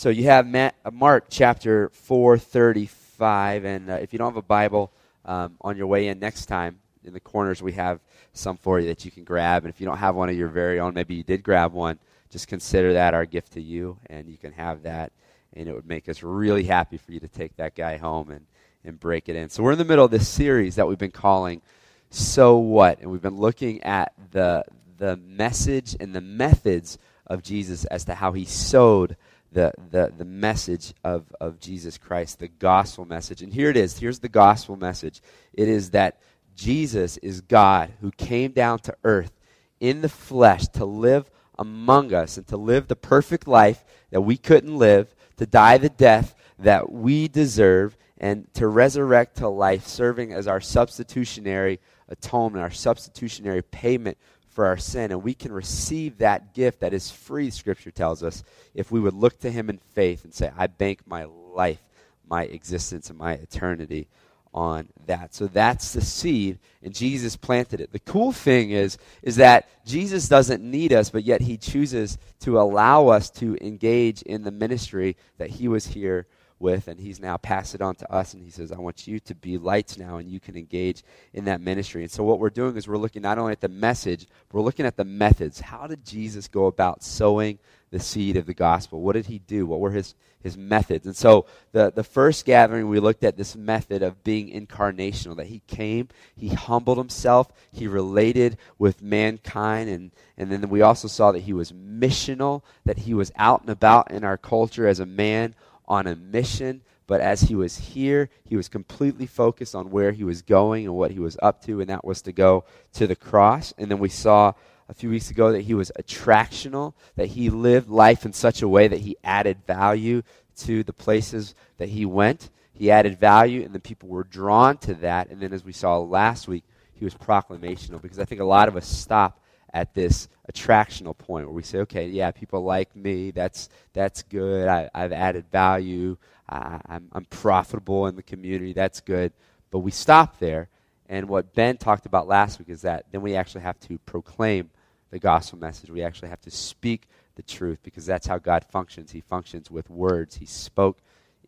So you have uh, Mark chapter 435, and uh, if you don't have a Bible um, on your way in next time, in the corners we have some for you that you can grab. And if you don't have one of your very own, maybe you did grab one, just consider that our gift to you, and you can have that. And it would make us really happy for you to take that guy home and, and break it in. So we're in the middle of this series that we've been calling So What? And we've been looking at the, the message and the methods of Jesus as to how he sowed the, the, the message of, of Jesus Christ, the gospel message. And here it is. Here's the gospel message it is that Jesus is God who came down to earth in the flesh to live among us and to live the perfect life that we couldn't live, to die the death that we deserve, and to resurrect to life, serving as our substitutionary atonement, our substitutionary payment for our sin. And we can receive that gift that is free, Scripture tells us, if we would look to Him in faith and say, I bank my life, my existence, and my eternity on that. So that's the seed, and Jesus planted it. The cool thing is, is that Jesus doesn't need us, but yet He chooses to allow us to engage in the ministry that He was here with, and he's now passed it on to us, and he says, I want you to be lights now, and you can engage in that ministry. And so, what we're doing is we're looking not only at the message, we're looking at the methods. How did Jesus go about sowing the seed of the gospel? What did he do? What were his, his methods? And so, the, the first gathering, we looked at this method of being incarnational, that he came, he humbled himself, he related with mankind, and, and then we also saw that he was missional, that he was out and about in our culture as a man on a mission, but as he was here, he was completely focused on where he was going and what he was up to, and that was to go to the cross. And then we saw a few weeks ago that he was attractional, that he lived life in such a way that he added value to the places that he went. He added value, and the people were drawn to that. And then, as we saw last week, he was proclamational because I think a lot of us stop at this attractional point where we say, okay, yeah, people like me. That's that's good. I, have added value. I, I'm, I'm profitable in the community. That's good. But we stop there. And what Ben talked about last week is that then we actually have to proclaim the gospel message. We actually have to speak the truth because that's how God functions. He functions with words. He spoke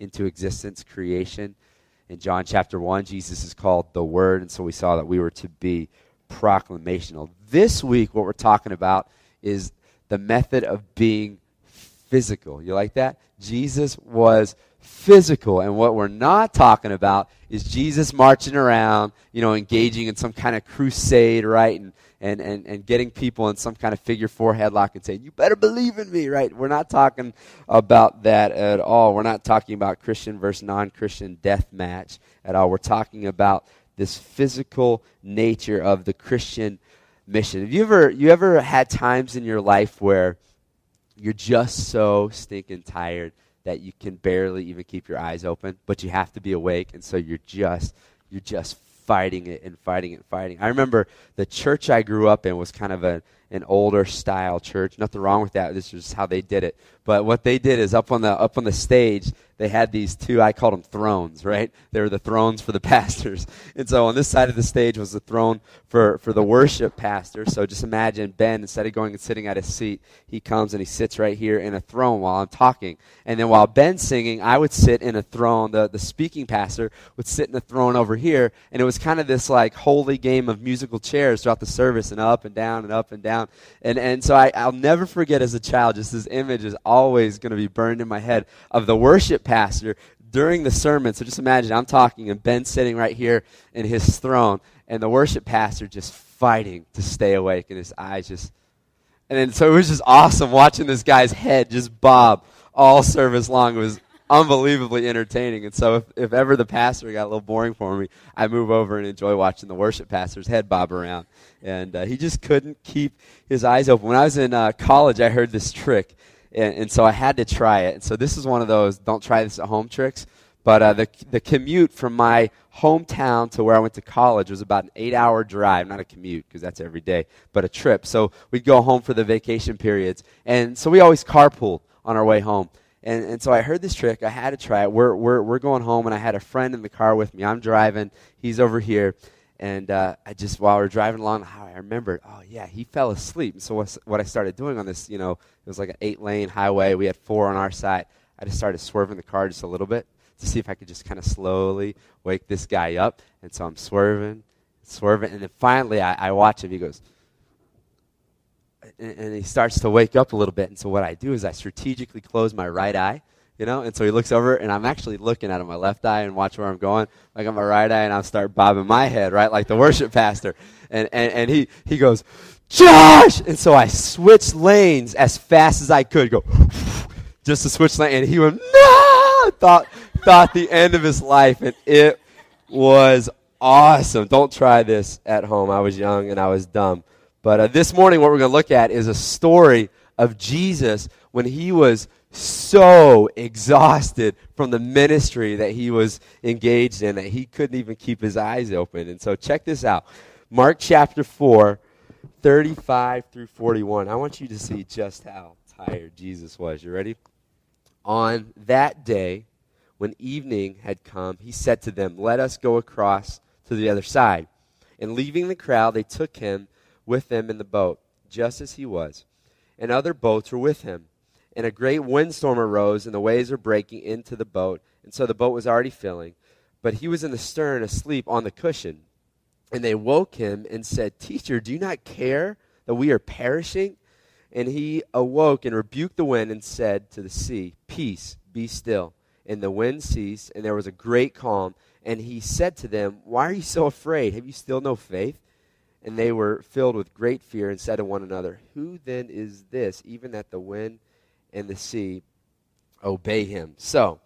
into existence creation. In John chapter 1, Jesus is called the Word, and so we saw that we were to be proclamational. This week, what we're talking about is the method of being physical. You like that? Jesus was physical. And what we're not talking about is Jesus marching around, you know, engaging in some kind of crusade, right? And, and, and, and getting people in some kind of figure four headlock and saying, You better believe in me, right? We're not talking about that at all. We're not talking about Christian versus non Christian death match at all. We're talking about this physical nature of the Christian mission. Have you ever you ever had times in your life where you're just so stinking tired that you can barely even keep your eyes open, but you have to be awake, and so you're just you're just fighting it and fighting it and fighting. I remember the church I grew up in was kind of a an older style church. Nothing wrong with that. This is how they did it. But what they did is up on the up on the stage, they had these two. I called them thrones. Right? They were the thrones for the pastors. And so on this side of the stage was the throne for for the worship pastor. So just imagine Ben instead of going and sitting at his seat, he comes and he sits right here in a throne while I'm talking. And then while Ben's singing, I would sit in a throne. The the speaking pastor would sit in a throne over here, and it was kind of this like holy game of musical chairs throughout the service, and up and down and up and down. And, and so I, I'll never forget as a child, just this image is always going to be burned in my head of the worship pastor during the sermon. So just imagine I'm talking and Ben sitting right here in his throne, and the worship pastor just fighting to stay awake, and his eyes just. And then, so it was just awesome watching this guy's head just bob all service long. It was unbelievably entertaining. And so, if, if ever the pastor got a little boring for me, I move over and enjoy watching the worship pastor's head bob around and uh, he just couldn't keep his eyes open. When I was in uh, college, I heard this trick, and, and, so I had to try it. And so this is one of those don't try this at home tricks. But uh, the the commute from my hometown to where I went to college was about an eight hour drive. Not a commute because that's every day, but a trip. So we'd go home for the vacation periods, and so we always carpooled on our way home. And, and so I heard this trick. I had to try it. We're, we're, we're going home, and I had a friend in the car with me. I'm driving. He's over here. And uh, I just, while we are driving along the highway, I remembered, oh, yeah, he fell asleep. And so what I started doing on this, you know, it was like an eight lane highway. We had four on our side. I just started swerving the car just a little bit to see if I could just kind of slowly wake this guy up. And so I'm swerving, swerving, and then finally I, I watch him. He goes, and, and he starts to wake up a little bit. And so what I do is I strategically close my right eye you know? And so he looks over, and I'm actually looking at him, my left eye, and watch where I'm going. Like on my right eye, and I'll start bobbing my head, right? Like the worship pastor. And, and, and he, he goes, Josh! And so I switched lanes as fast as I could, go, just to switch lane. And he went, no! Thought, thought the end of his life, and it was awesome. Don't try this at home. I was young and I was dumb. But uh, this morning, what we're going to look at is a story of Jesus when he was so exhausted from the ministry that he was engaged in that he couldn't even keep his eyes open. And so check this out Mark chapter 4, 35 through 41. I want you to see just how tired Jesus was. You ready? On that day, when evening had come, he said to them, Let us go across to the other side. And leaving the crowd, they took him with them in the boat, just as he was. And other boats were with him and a great windstorm arose, and the waves were breaking into the boat, and so the boat was already filling. But he was in the stern, asleep on the cushion. And they woke him and said, Teacher, do you not care that we are perishing? And he awoke and rebuked the wind and said to the sea, Peace, be still. And the wind ceased, and there was a great calm. And he said to them, Why are you so afraid? Have you still no faith? And they were filled with great fear and said to one another, Who then is this, even that the wind and the sea obey him. So,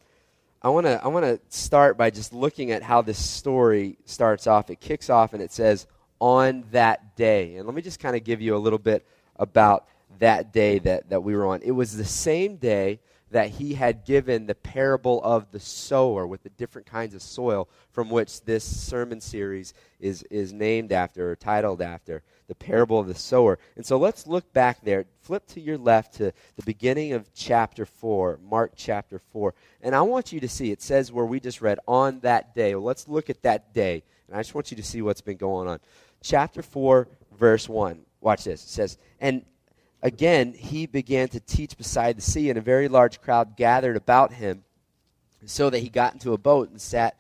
I want to I want to start by just looking at how this story starts off. It kicks off and it says on that day. And let me just kind of give you a little bit about that day that, that we were on. It was the same day that he had given the parable of the sower with the different kinds of soil from which this sermon series is, is named after or titled after the parable of the sower. And so let's look back there. Flip to your left to the beginning of chapter 4, Mark chapter 4. And I want you to see, it says where we just read, on that day. Well, let's look at that day. And I just want you to see what's been going on. Chapter 4, verse 1. Watch this. It says, And again he began to teach beside the sea, and a very large crowd gathered about him, so that he got into a boat and sat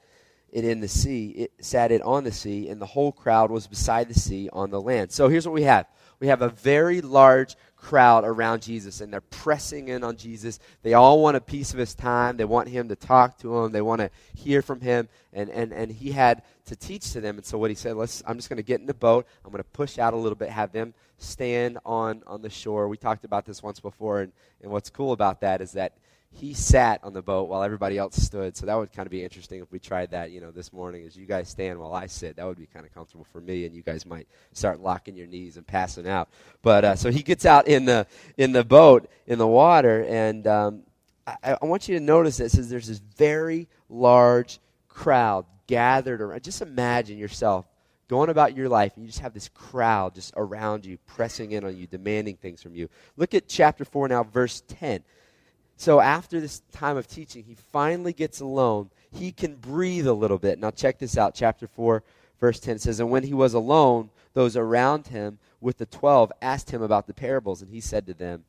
it in the sea, it sat it on the sea, and the whole crowd was beside the sea on the land. So here's what we have. We have a very large crowd around Jesus, and they're pressing in on Jesus. They all want a piece of his time. They want him to talk to them. They want to hear from him. And, and, and he had to teach to them. And so what he said, Let's, I'm just going to get in the boat. I'm going to push out a little bit, have them stand on, on the shore. We talked about this once before, and, and what's cool about that is that he sat on the boat while everybody else stood. So that would kind of be interesting if we tried that, you know, this morning as you guys stand while I sit. That would be kind of comfortable for me, and you guys might start locking your knees and passing out. But uh, so he gets out in the in the boat in the water, and um, I, I want you to notice this: says there's this very large crowd gathered around. Just imagine yourself going about your life and you just have this crowd just around you pressing in on you demanding things from you look at chapter 4 now verse 10 so after this time of teaching, he finally gets alone. He can breathe a little bit. Now, check this out. Chapter 4, verse 10 says, And when he was alone, those around him with the twelve asked him about the parables, and he said to them,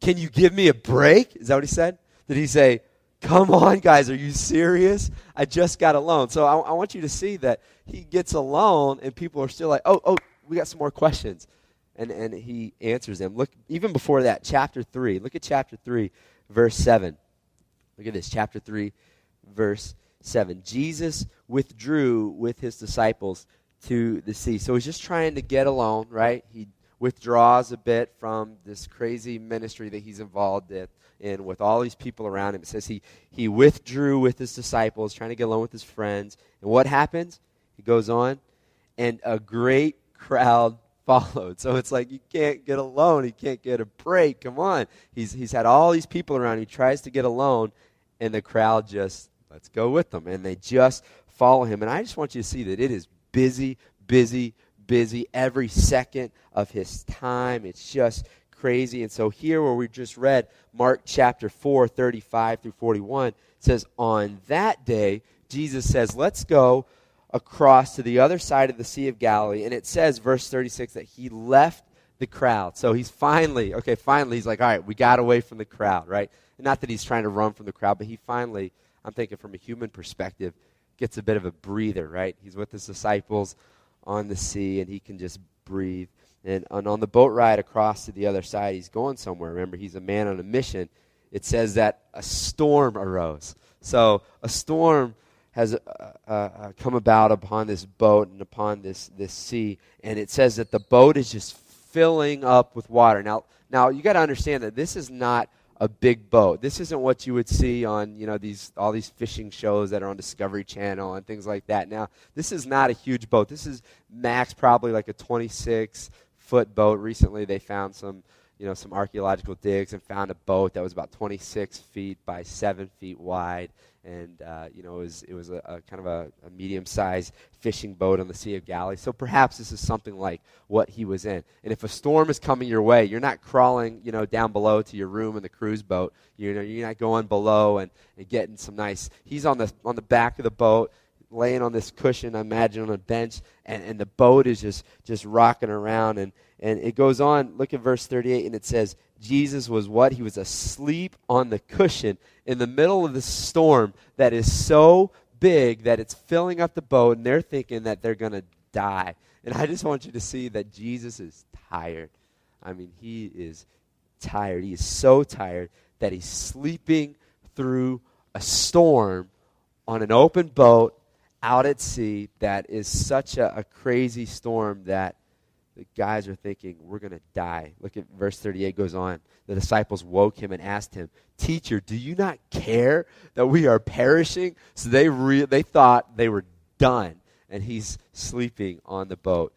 Can you give me a break? Is that what he said? Did he say, Come on, guys, are you serious? I just got alone. So I, I want you to see that he gets alone, and people are still like, Oh, oh, we got some more questions. And, and he answers them. Look, even before that, chapter 3. Look at chapter 3 verse 7. Look at this, chapter 3, verse 7. Jesus withdrew with his disciples to the sea. So he's just trying to get alone, right? He withdraws a bit from this crazy ministry that he's involved in, in with all these people around him. It says he, he withdrew with his disciples, trying to get alone with his friends. And what happens? He goes on, and a great crowd followed. So it's like you can't get alone. He can't get a break. Come on. He's, he's had all these people around. He tries to get alone, and the crowd just, let's go with them. And they just follow him. And I just want you to see that it is busy, busy, busy every second of his time. It's just crazy. And so here where we just read Mark chapter 4, 35 through 41, says, On that day, Jesus says, Let's go across to the other side of the Sea of Galilee. And it says, verse 36, that he left the crowd. So he's finally, okay, finally, he's like, all right, we got away from the crowd, right? not that he's trying to run from the crowd, but he finally, I'm thinking from a human perspective, gets a bit of a breather, right? He's with his disciples on the sea, and he can just breathe. And, and on the boat ride across to the other side, he's going somewhere. Remember, he's a man on a mission. It says that a storm arose. So a storm has uh, uh, uh, come about upon this boat and upon this, this sea, and it says that the boat is just filling up with water. Now, now you got to understand that this is not a big boat. This isn't what you would see on you know these all these fishing shows that are on Discovery Channel and things like that. Now, this is not a huge boat. This is max probably like a 26 foot boat. Recently, they found some you know some archaeological digs and found a boat that was about 26 feet by seven feet wide and uh, you know it was it was a, a kind of a, a medium-sized fishing boat on the Sea of Galilee. So perhaps this is something like what he was in. And if a storm is coming your way, you're not crawling you know down below to your room in the cruise boat. You know you're not going below and, and getting some nice. He's on the on the back of the boat laying on this cushion, I imagine on a bench, and, and the boat is just just rocking around and and it goes on, look at verse 38, and it says, Jesus was what? He was asleep on the cushion in the middle of the storm that is so big that it's filling up the boat, and they're thinking that they're going to die. And I just want you to see that Jesus is tired. I mean, he is tired. He is so tired that he's sleeping through a storm on an open boat out at sea that is such a, a crazy storm that the guys are thinking, we're going to die. Look at verse 38 goes on. The disciples woke him and asked him, Teacher, do you not care that we are perishing? So they, re- they thought they were done. And he's sleeping on the boat.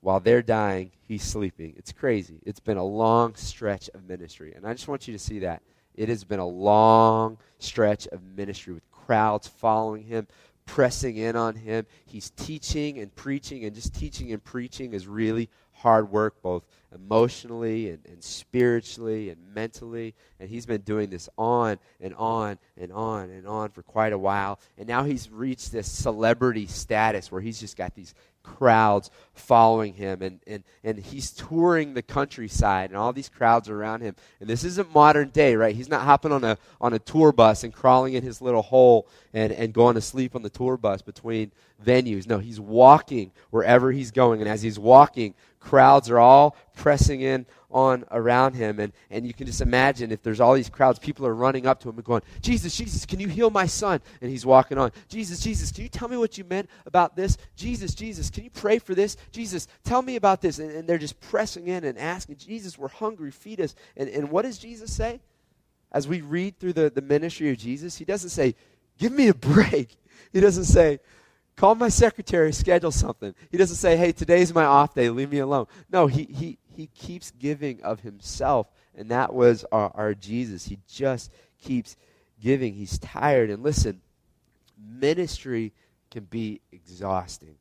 While they're dying, he's sleeping. It's crazy. It's been a long stretch of ministry. And I just want you to see that. It has been a long stretch of ministry with crowds following him, pressing in on him. He's teaching and preaching, and just teaching and preaching is really hard work, both emotionally and, and spiritually and mentally. And he's been doing this on and on and on and on for quite a while. And now he's reached this celebrity status where he's just got these crowds following him and, and, and he's touring the countryside and all these crowds around him. And this isn't modern day right? He's not hopping on a, on a tour bus and crawling in his little hole and, and going to sleep on the tour bus between venues. No he's walking wherever he's going and as he's walking crowds are all pressing in on around him. And, and you can just imagine if there's all these crowds, people are running up to him and going, Jesus, Jesus, can you heal my son? And he's walking on. Jesus, Jesus, can you tell me what you meant about this? Jesus, Jesus, can you pray for this? Jesus, tell me about this. And, and they're just pressing in and asking, Jesus, we're hungry, feed us. And, and what does Jesus say? As we read through the, the ministry of Jesus, he doesn't say, give me a break. He doesn't say, call my secretary, schedule something. He doesn't say, hey, today's my off day, leave me alone. No, he, he, he keeps giving of himself, and that was our, our Jesus. He just keeps giving. He's tired. And listen, ministry can be exhausting.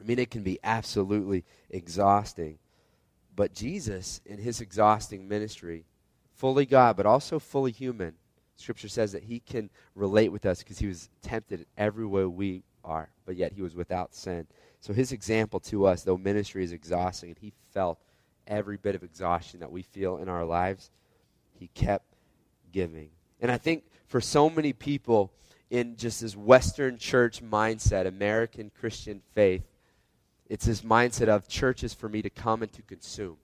I mean, it can be absolutely exhausting. But Jesus, in his exhausting ministry, fully God, but also fully human, Scripture says that he can relate with us because he was tempted every way we are, but yet he was without sin. So his example to us, though ministry is exhausting, and he felt every bit of exhaustion that we feel in our lives, he kept giving. And I think for so many people in just this Western church mindset, American Christian faith, it's this mindset of church is for me to come and to consume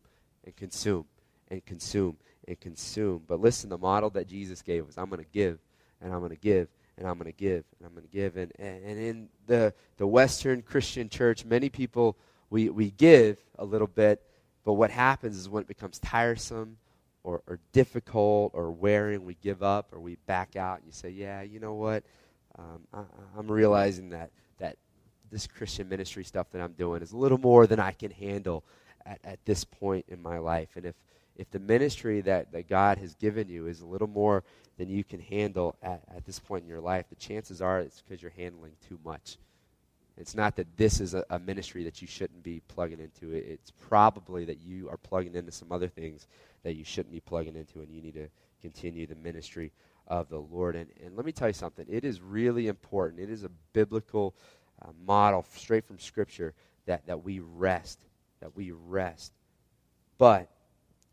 and consume and consume and consume. But listen, the model that Jesus gave was I'm going to give and I'm going to give and I'm going to give and I'm going to give. And, and in the, the Western Christian church, many people, we, we give a little bit, but what happens is when it becomes tiresome or, or difficult or wearing, we give up or we back out and you say, yeah, you know what? Um, I, I'm realizing that, that this Christian ministry stuff that I'm doing is a little more than I can handle at, at this point in my life. And if, if the ministry that, that God has given you is a little more than you can handle at, at this point in your life, the chances are it's because you're handling too much. It's not that this is a, a, ministry that you shouldn't be plugging into. It, it's probably that you are plugging into some other things that you shouldn't be plugging into, and you need to continue the ministry of the Lord. And, and let me tell you something. It is really important. It is a biblical uh, model straight from Scripture that, that we rest, that we rest. But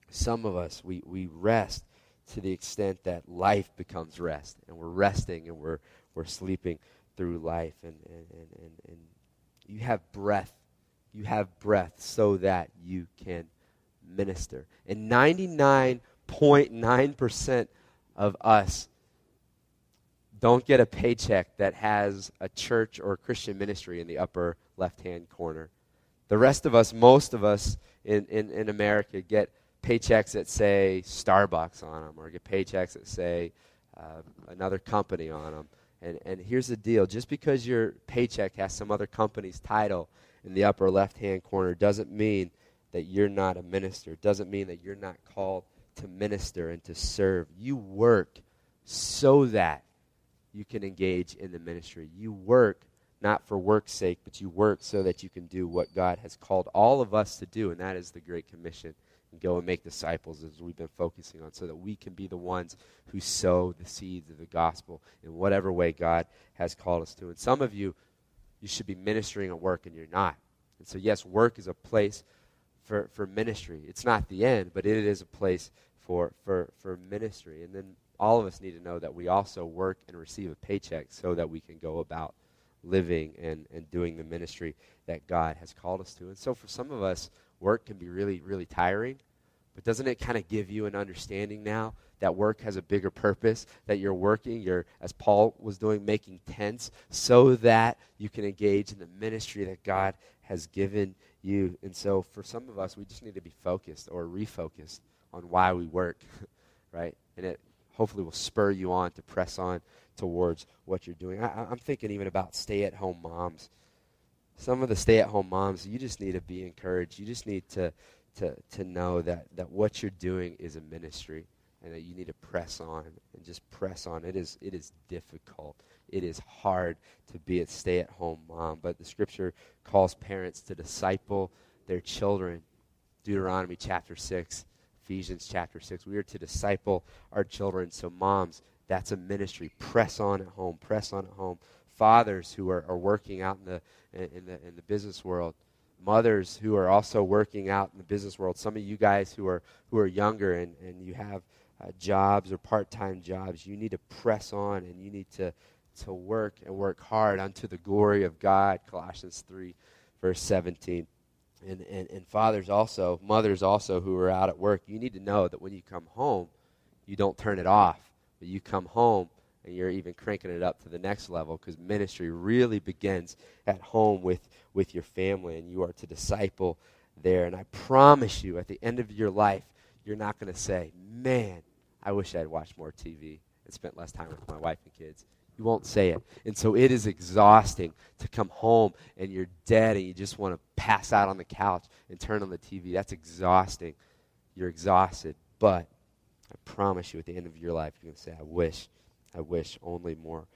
some of us, we, we rest to the extent that life becomes rest, and we're resting and we're, we're sleeping through life. And, and, and, and, you have breath. You have breath so that you can minister. And 99.9% of us don't get a paycheck that has a church or a Christian ministry in the upper left hand corner. The rest of us, most of us in, in, in America, get paychecks that say Starbucks on them or get paychecks that say uh, another company on them. And, and here's the deal just because your paycheck has some other company's title in the upper left hand corner doesn't mean that you're not a minister. It doesn't mean that you're not called to minister and to serve. You work so that you can engage in the ministry. You work not for work's sake, but you work so that you can do what God has called all of us to do, and that is the Great Commission. Go and make disciples, as we've been focusing on, so that we can be the ones who sow the seeds of the gospel in whatever way God has called us to. And some of you, you should be ministering at work, and you're not. And so, yes, work is a place for, for ministry. It's not the end, but it is a place for, for, for ministry. And then all of us need to know that we also work and receive a paycheck so that we can go about living and, and doing the ministry that God has called us to. And so for some of us, work can be really, really tiring. But doesn't it kind of give you an understanding now that work has a bigger purpose, that you're working, you're, as Paul was doing, making tents so that you can engage in the ministry that God has given you. And so for some of us, we just need to be focused or refocused on why we work, right? And it hopefully will spur you on to press on towards what you're doing. I, am thinking even about stay at home moms. Some of the stay at home moms, you just need to be encouraged. You just need to, to, to know that, that what you're doing is a ministry and that you need to press on and just press on. It is, it is difficult. It is hard to be a stay at home mom, but the scripture calls parents to disciple their children. Deuteronomy chapter 6, Ephesians chapter 6. We are to disciple our children. So, moms, that's a ministry. Press on at home. Press on at home. Fathers who are, are working out in the, in, the, in the business world. Mothers who are also working out in the business world. Some of you guys who are, who are younger and, and you have uh, jobs or part time jobs, you need to press on and you need to, to work and work hard unto the glory of God. Colossians 3, verse 17. And, and, and fathers also, mothers also who are out at work, you need to know that when you come home, you don't turn it off but you come home and you're even cranking it up to the next level because ministry really begins at home with, with your family and you are to disciple there. And I promise you, at the end of your life, you're not going to say, Man, I wish I'd watched more TV and spent less time with my wife and kids. You won't say it. And so it is exhausting to come home and you're dead and you just want to pass out on the couch and turn on the TV. That's exhausting. You're exhausted. But I promise you, at the end of your life, you're going to say, I wish, I wish only more,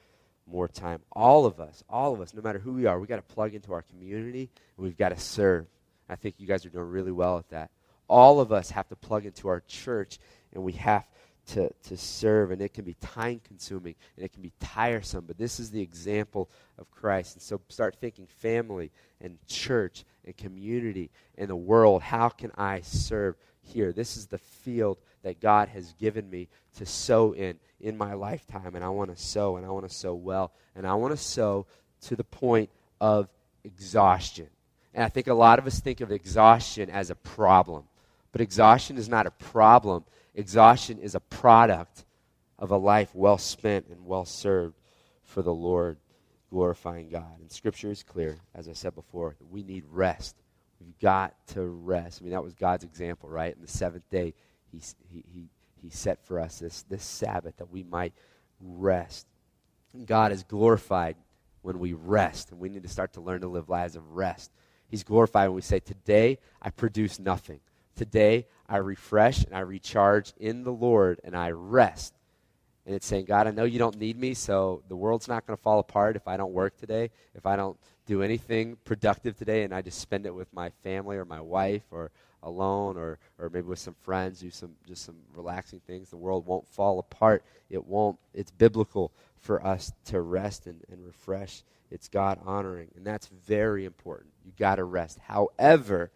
more time. All of us, all of us, no matter who we are, we got to plug into our community and we've got to serve. I think you guys are doing really well at that. All of us have to plug into our church and we have to, to serve, and it can be time consuming and it can be tiresome, but this is the example of Christ. And so start thinking family and church and community and the world. How can I serve here? This is the field that God has given me to sow in in my lifetime. And I want to sow, and I want to sow well. And I want to sow to the point of exhaustion. And I think a lot of us think of exhaustion as a problem. But exhaustion is not a problem, exhaustion is a product of a life well spent and well served for the Lord, glorifying God. And Scripture is clear, as I said before, that we need rest. We've got to rest. I mean, that was God's example, right? In the seventh day, he, he, he, set for us this, this Sabbath that we might rest. God is glorified when we rest, and we need to start to learn to live lives of rest. He's glorified when we say, Today I produce nothing. Today I refresh and I recharge in the Lord and I rest. And it's saying, God, I know you don't need me, so the world's not going to fall apart if I don't work today, if I don't do anything productive today, and I just spend it with my family or my wife or alone or, or maybe with some friends, do some just some relaxing things. The world won't fall apart. It won't. It's biblical for us to rest and, and refresh. It's God honoring, and that's very important. You got to rest. However,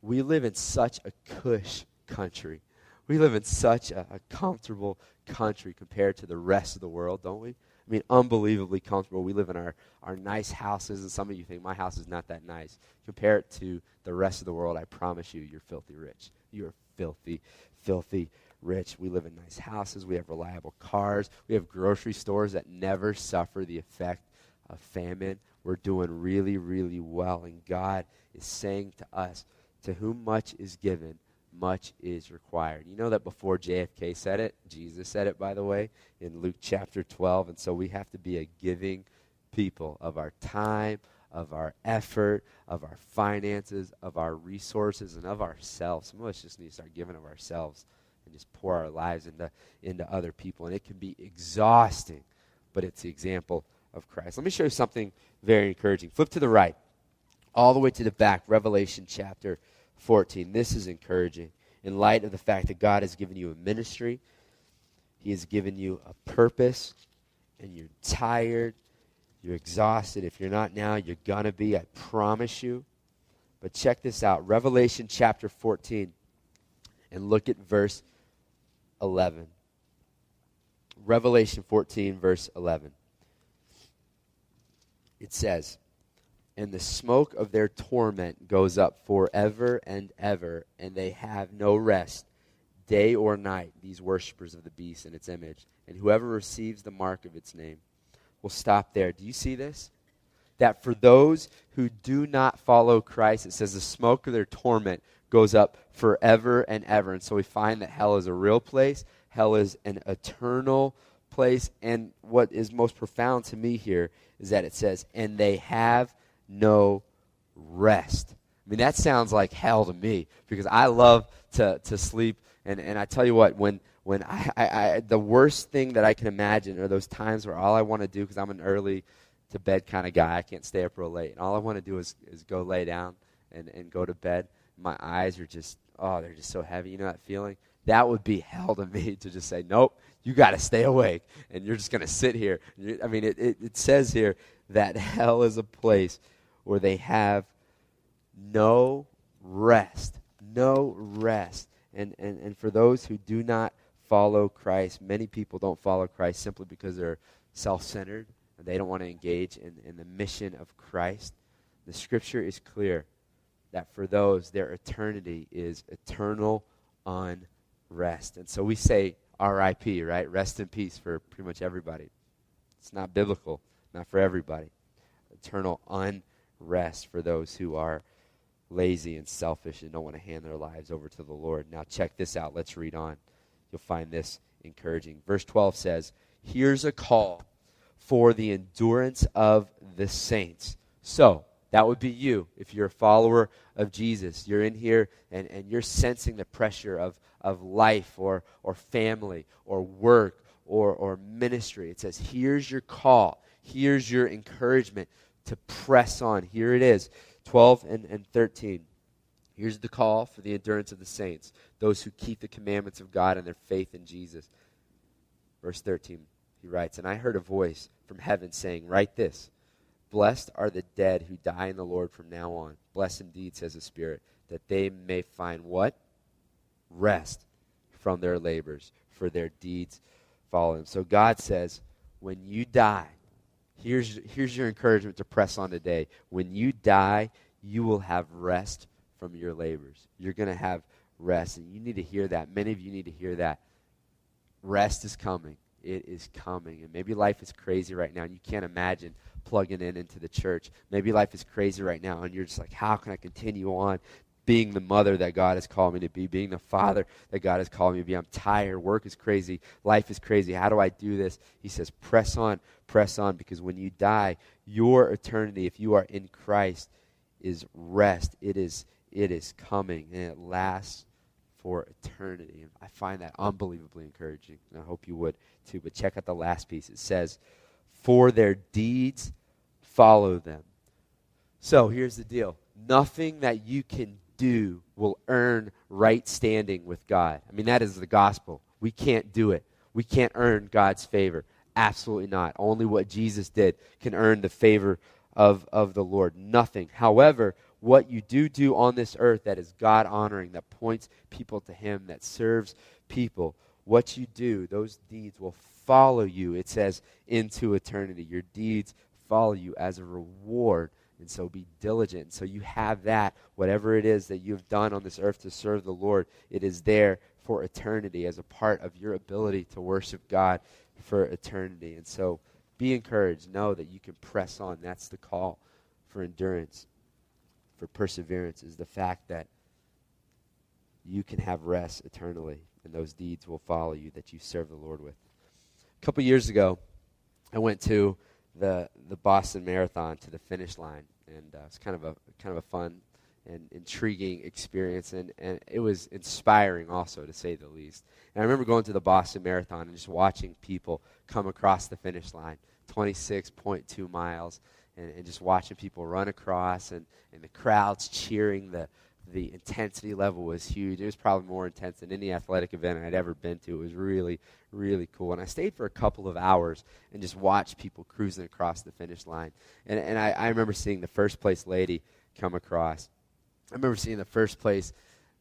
we live in such a cush country. We live in such a, a comfortable country compared to the rest of the world, don't we? I mean, unbelievably comfortable. We live in our, our nice houses, and some of you think my house is not that nice. Compare it to the rest of the world, I promise you, you're filthy rich. You're filthy, filthy rich. We live in nice houses. We have reliable cars. We have grocery stores that never suffer the effect of famine. We're doing really, really well. And God is saying to us, to whom much is given, much is required. You know that before JFK said it, Jesus said it, by the way, in Luke chapter 12. And so we have to be a giving people of our time, of our effort, of our finances, of our resources, and of ourselves. Some of us just need to start giving of ourselves and just pour our lives into, into other people. And it can be exhausting, but it's the example of Christ. Let me show you something very encouraging. Flip to the right, all the way to the back, Revelation chapter 14. This is encouraging in light of the fact that God has given you a ministry, He has given you a purpose, and you're tired, you're exhausted. If you're not now, you're going to be, I promise you. But check this out Revelation chapter 14, and look at verse 11. Revelation 14, verse 11. It says, and the smoke of their torment goes up forever and ever, and they have no rest, day or night, these worshippers of the beast and its image. And whoever receives the mark of its name will stop there. Do you see this? That for those who do not follow Christ, it says the smoke of their torment goes up forever and ever. And so we find that hell is a real place, hell is an eternal place. And what is most profound to me here is that it says, and they have no rest. I mean, that sounds like hell to me because I love to, to sleep. And, and I tell you what, when, when I, I, I the worst thing that I can imagine are those times where all I want to do, because I'm an early to bed kind of guy, I can't stay up real late. And all I want to do is, is go lay down and, and go to bed. My eyes are just, oh, they're just so heavy. You know that feeling? That would be hell to me to just say, nope, you got to stay awake. And you're just going to sit here. I mean, it, it, it says here that hell is a place where they have no rest. No rest. And, and, and for those who do not follow Christ, many people don't follow Christ simply because they're self centered they don't want to engage in, in the mission of Christ. The scripture is clear that for those, their eternity is eternal unrest. And so we say RIP, right? Rest in peace for pretty much everybody. It's not biblical, not for everybody. Eternal unrest rest for those who are lazy and selfish and don't want to hand their lives over to the Lord. Now, check this out. Let's read on. You'll find this encouraging. Verse 12 says, Here's a call for the endurance of the saints. So, that would be you if you're a follower of Jesus. You're in here and, and you're sensing the pressure of, of life or, or family or work or, or ministry. It says, Here's your call. Here's your encouragement to press on. Here it is 12 and, and 13. Here's the call for the endurance of the saints, those who keep the commandments of God and their faith in Jesus. Verse 13, he writes, And I heard a voice from heaven saying, Write this Blessed are the dead who die in the Lord from now on. Blessed indeed, says the Spirit, that they may find what? Rest from their labors, for their deeds follow them. So God says, when you die, Here's, here's your encouragement to press on today. When you die, you will have rest from your labors. You're going to have rest, and you need to hear that. Many of you need to hear that. Rest is coming. It is coming. And maybe life is crazy right now, and you can't imagine plugging in into the church. Maybe life is crazy right now, and you're just like, how can I continue on being the mother that God has called me to be, being the father that God has called me to be. I'm tired. Work is crazy. Life is crazy. How do I do this? He says, press on, press on, because when you die, your eternity, if you are in Christ, is rest. It is, it is coming, and it lasts for eternity. And I find that unbelievably encouraging, and I hope you would too. But check out the last piece. It says, For their deeds follow them. So here's the deal nothing that you can do will earn right standing with God. I mean, that is the gospel. We can't do it. We can't earn God's favor. Absolutely not. Only what Jesus did can earn the favor of, of the Lord. Nothing. However, what you do do on this earth that is God honoring, that points people to Him, that serves people. What you do, those deeds will follow you, it says, into eternity. Your deeds follow you as a reward. And so be diligent. So you have that, whatever it is that you've done on this earth to serve the Lord, it is there for eternity as a part of your ability to worship God for eternity. And so be encouraged. Know that you can press on. That's the call for endurance, for perseverance, is the fact that you can have rest eternally, and those deeds will follow you that you serve the Lord with. A couple years ago, I went to the the Boston Marathon to the finish line, and uh, it's kind of a kind of a fun and intriguing experience, and, and it was inspiring also, to say the least. And I remember going to the Boston Marathon and just watching people come across the finish line, 26.2 miles, and, and just watching people run across, and, and the crowds cheering. The the intensity level was huge. It was probably more intense than any athletic event I'd ever been to. It was really, really cool. And I stayed for a couple of hours and just watched people cruising across the finish line. And, and I, I remember seeing the first place lady come across I remember seeing the first place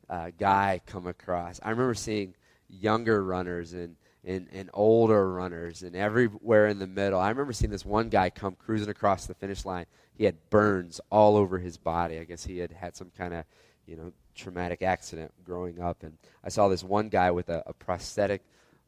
uh, guy come across. I remember seeing younger runners and, and, and older runners and everywhere in the middle. I remember seeing this one guy come cruising across the finish line. He had burns all over his body. I guess he had had some kind of, you know, traumatic accident growing up. And I saw this one guy with a, a prosthetic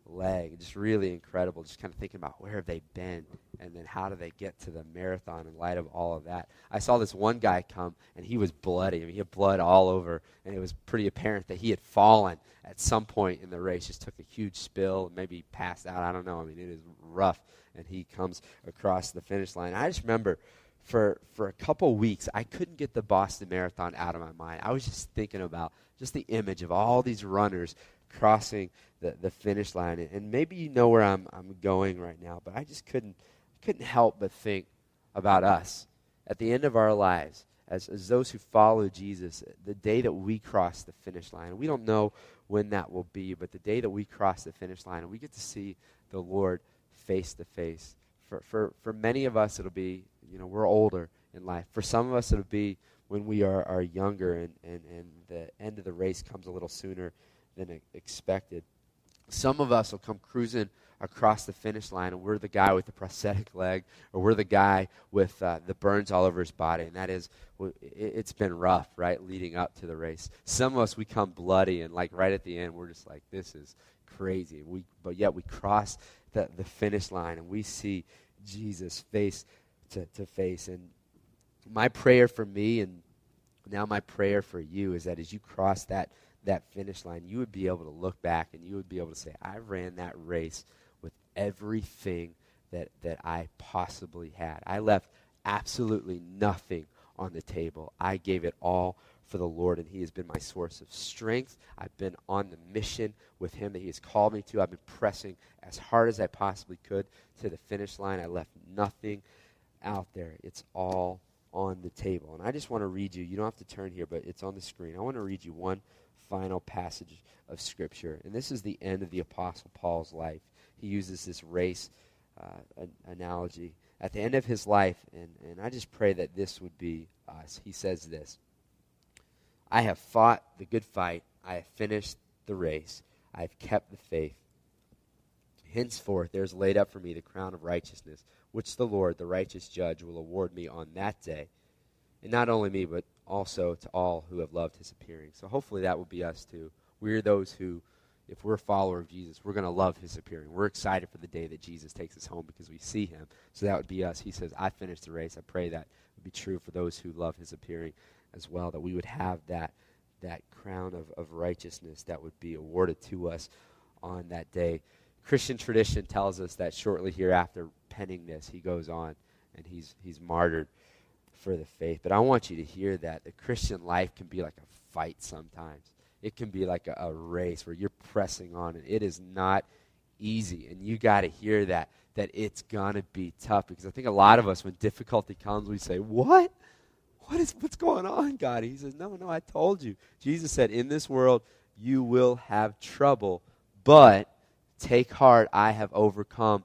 leg. Just really incredible. Just kind of thinking about where have they been and then how do they get to the marathon in light of all of that. I saw this one guy come and he was bloody. I mean, he had blood all over and it was pretty apparent that he had fallen at some point in the race. Just took a huge spill, maybe passed out. I don't know. I mean, it is rough. And he comes across the finish line. I just remember for for a couple weeks I couldn't get the Boston Marathon out of my mind. I was just thinking about just the image of all these runners crossing the, the finish line. And maybe you know where I'm, I'm going right now, but I just couldn't, couldn't help but think about us at the end of our lives as, as those who follow Jesus, the day that we cross the finish line. We don't know when that will be, but the day that we cross the finish line and we get to see the Lord face to face. For, for, for many of us, it'll be, you know, we're older in life. For some of us, it'll be when we are, are younger and, and, and the end of the race comes a little sooner than expected. Some of us will come cruising across the finish line, and we're the guy with the prosthetic leg, or we're the guy with uh, the burns all over his body, and that is, it's been rough, right, leading up to the race. Some of us, we come bloody, and like right at the end, we're just like, this is crazy. We, but yet we cross the, the finish line, and we see Jesus face to, to face. And my prayer for me, and now my prayer for you, is that as you cross that that finish line, you would be able to look back and you would be able to say, I ran that race with everything that, that I possibly had. I left absolutely nothing on the table. I gave it all for the Lord, and He has been my source of strength. I've been on the mission with Him that He has called me to. I've been pressing as hard as I possibly could to the finish line. I left nothing out there. It's all on the table. And I just want to read you, you don't have to turn here, but it's on the screen. I want to read you one final passage of Scripture. And this is the end of the Apostle Paul's life. He uses this race uh, an analogy at the end of his life, and, and I just pray that this would be us. He says this I have fought the good fight, I have finished the race, I have kept the faith. Henceforth there is laid up for me the crown of righteousness, which the Lord, the righteous judge, will award me on that day. And not only me, but also to all who have loved his appearing. So hopefully that will be us too. We're those who, if we're a follower of Jesus, we're going to love his appearing. We're excited for the day that Jesus takes us home because we see him. So that would be us. He says, I finished the race. I pray that would be true for those who love his appearing as well, that we would have that, that crown of, of righteousness that would be awarded to us on that day. Christian tradition tells us that shortly hereafter, penning this, he goes on and he's, he's martyred for the faith. But I want you to hear that the Christian life can be like a fight sometimes. It can be like a, a race where you're pressing on, and it is not easy. And you got to hear that that it's gonna be tough because I think a lot of us, when difficulty comes, we say, "What? What is what's going on, God?" He says, "No, no, I told you." Jesus said, "In this world you will have trouble, but take heart, I have overcome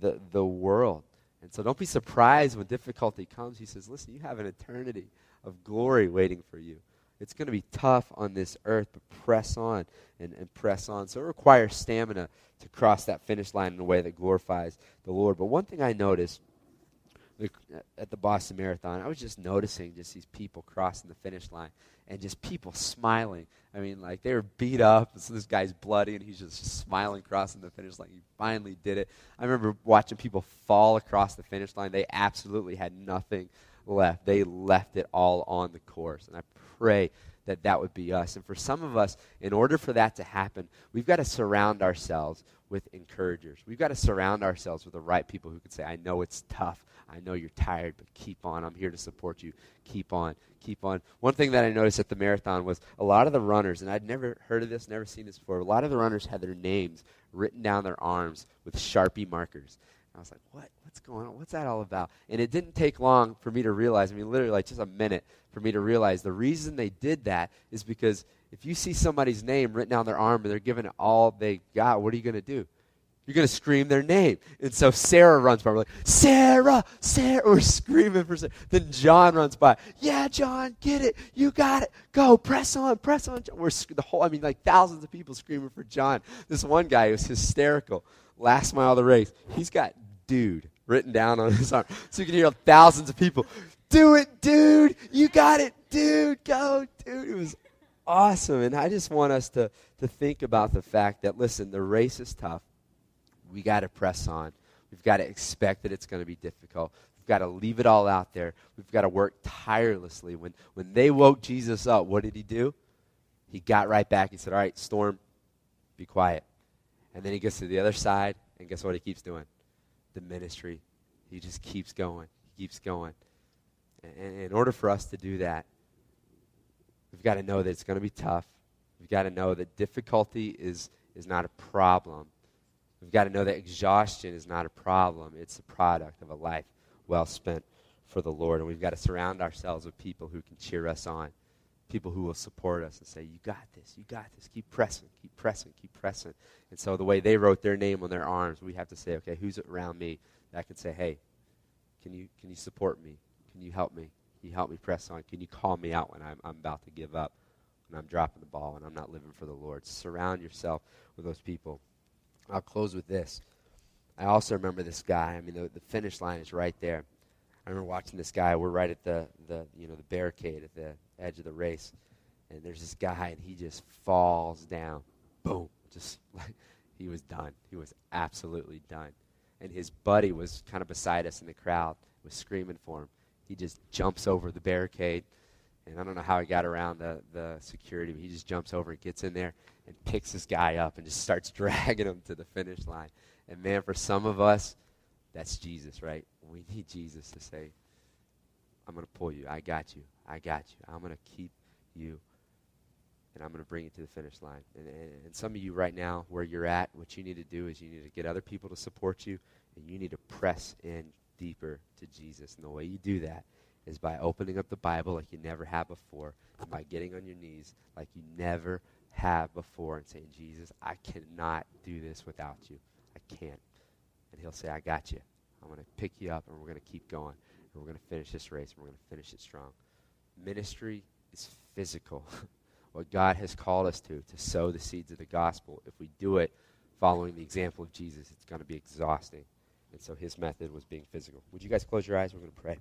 the the world." And so don't be surprised when difficulty comes. He says, listen, you have an eternity of glory waiting for you. It's going to be tough on this earth, but press on and, and press on. So it requires stamina to cross that finish line in a way that glorifies the Lord. But one thing I noticed at the Boston Marathon, I was just noticing just these people crossing the finish line and just people smiling. I mean, like they were beat up, so this guy's bloody, and he's just smiling crossing the finish line. He finally did it. I remember watching people fall across the finish line. They absolutely had nothing left. They left it all on the course, and I pray that that would be us. And for some of us, in order for that to happen, we've got to surround ourselves with encouragers. We've got to surround ourselves with the right people who can say, I know it's tough. I know you're tired, but keep on. I'm here to support you. Keep on. Keep on. One thing that I noticed at the marathon was a lot of the runners, and I'd never heard of this, never seen this before, a lot of the runners had their names written down their arms with Sharpie markers. I was like, what? What's going on? What's that all about? And it didn't take long for me to realize, I mean, literally like just a minute for me to realize the reason they did that is because if you see somebody's name written on their arm and they're giving it all they got, what are you going to do? You're going to scream their name. And so Sarah runs by. We're like, Sarah, Sarah. We're screaming for Sarah. Then John runs by. Yeah, John, get it. You got it. Go, press on, press on. We're the whole, I mean, like thousands of people screaming for John. This one guy was hysterical. Last mile of the race. He's got dude written down on his arm. So you can hear thousands of people. Do it, dude. You got it, dude. Go, dude. It was awesome. And I just want us to, to think about the fact that, listen, the race is tough we got to press on. We've got to expect that it's going to be difficult. We've got to leave it all out there. We've got to work tirelessly. When, when they woke Jesus up, what did he do? He got right back. He said, All right, storm, be quiet. And then he gets to the other side, and guess what he keeps doing? The ministry. He just keeps going. He keeps going. And in order for us to do that, we've got to know that it's going to be tough. We've got to know that difficulty is, is not a problem. We've got to know that exhaustion is not a problem, it's a product of a life well spent for the Lord. And we've got to surround ourselves with people who can cheer us on, people who will support us and say, You got this, you got this. Keep pressing, keep pressing, keep pressing. And so the way they wrote their name on their arms, we have to say, Okay, who's around me that can say, Hey, can you, can you support me? Can you help me? Can you help me press on? Can you call me out when I'm, I'm about to give up, when I'm dropping the ball, and I'm not living for the Lord? Surround yourself with those people. I'll close with this. I also remember this guy. I mean, the, the finish line is right there. I remember watching this guy. We're right at the, the you know the barricade at the edge of the race, and there's this guy, and he just falls down. Boom! Just like he was done. He was absolutely done. And his buddy was kind of beside us in the crowd, was screaming for him. He just jumps over the barricade and I don't know how he got around the, the security, but he just jumps over and gets in there and picks this guy up and just starts dragging him to the finish line. And man, for some of us, that's Jesus, right? We need Jesus to say, I'm going to pull you. I got you. I got you. I'm going to keep you. And I'm going to bring you to the finish line. And, and, and some of you right now, where you're at, what you need to do is you need to get other people to support you, and you need to press in deeper to Jesus. And the way you do that is by opening up the Bible like you never have before, and by getting on your knees like you never have before, and saying, Jesus, I cannot do this without you. I can't. And He'll say, I got you. I'm going to pick you up, and we're going to keep going, and we're going to finish this race, and we're going to finish it strong. Ministry is physical. what God has called us to, to sow the seeds of the gospel. If we do it following the example of Jesus, it's going to be exhausting. And so his method was being physical. Would you guys close your eyes? We're going to pray.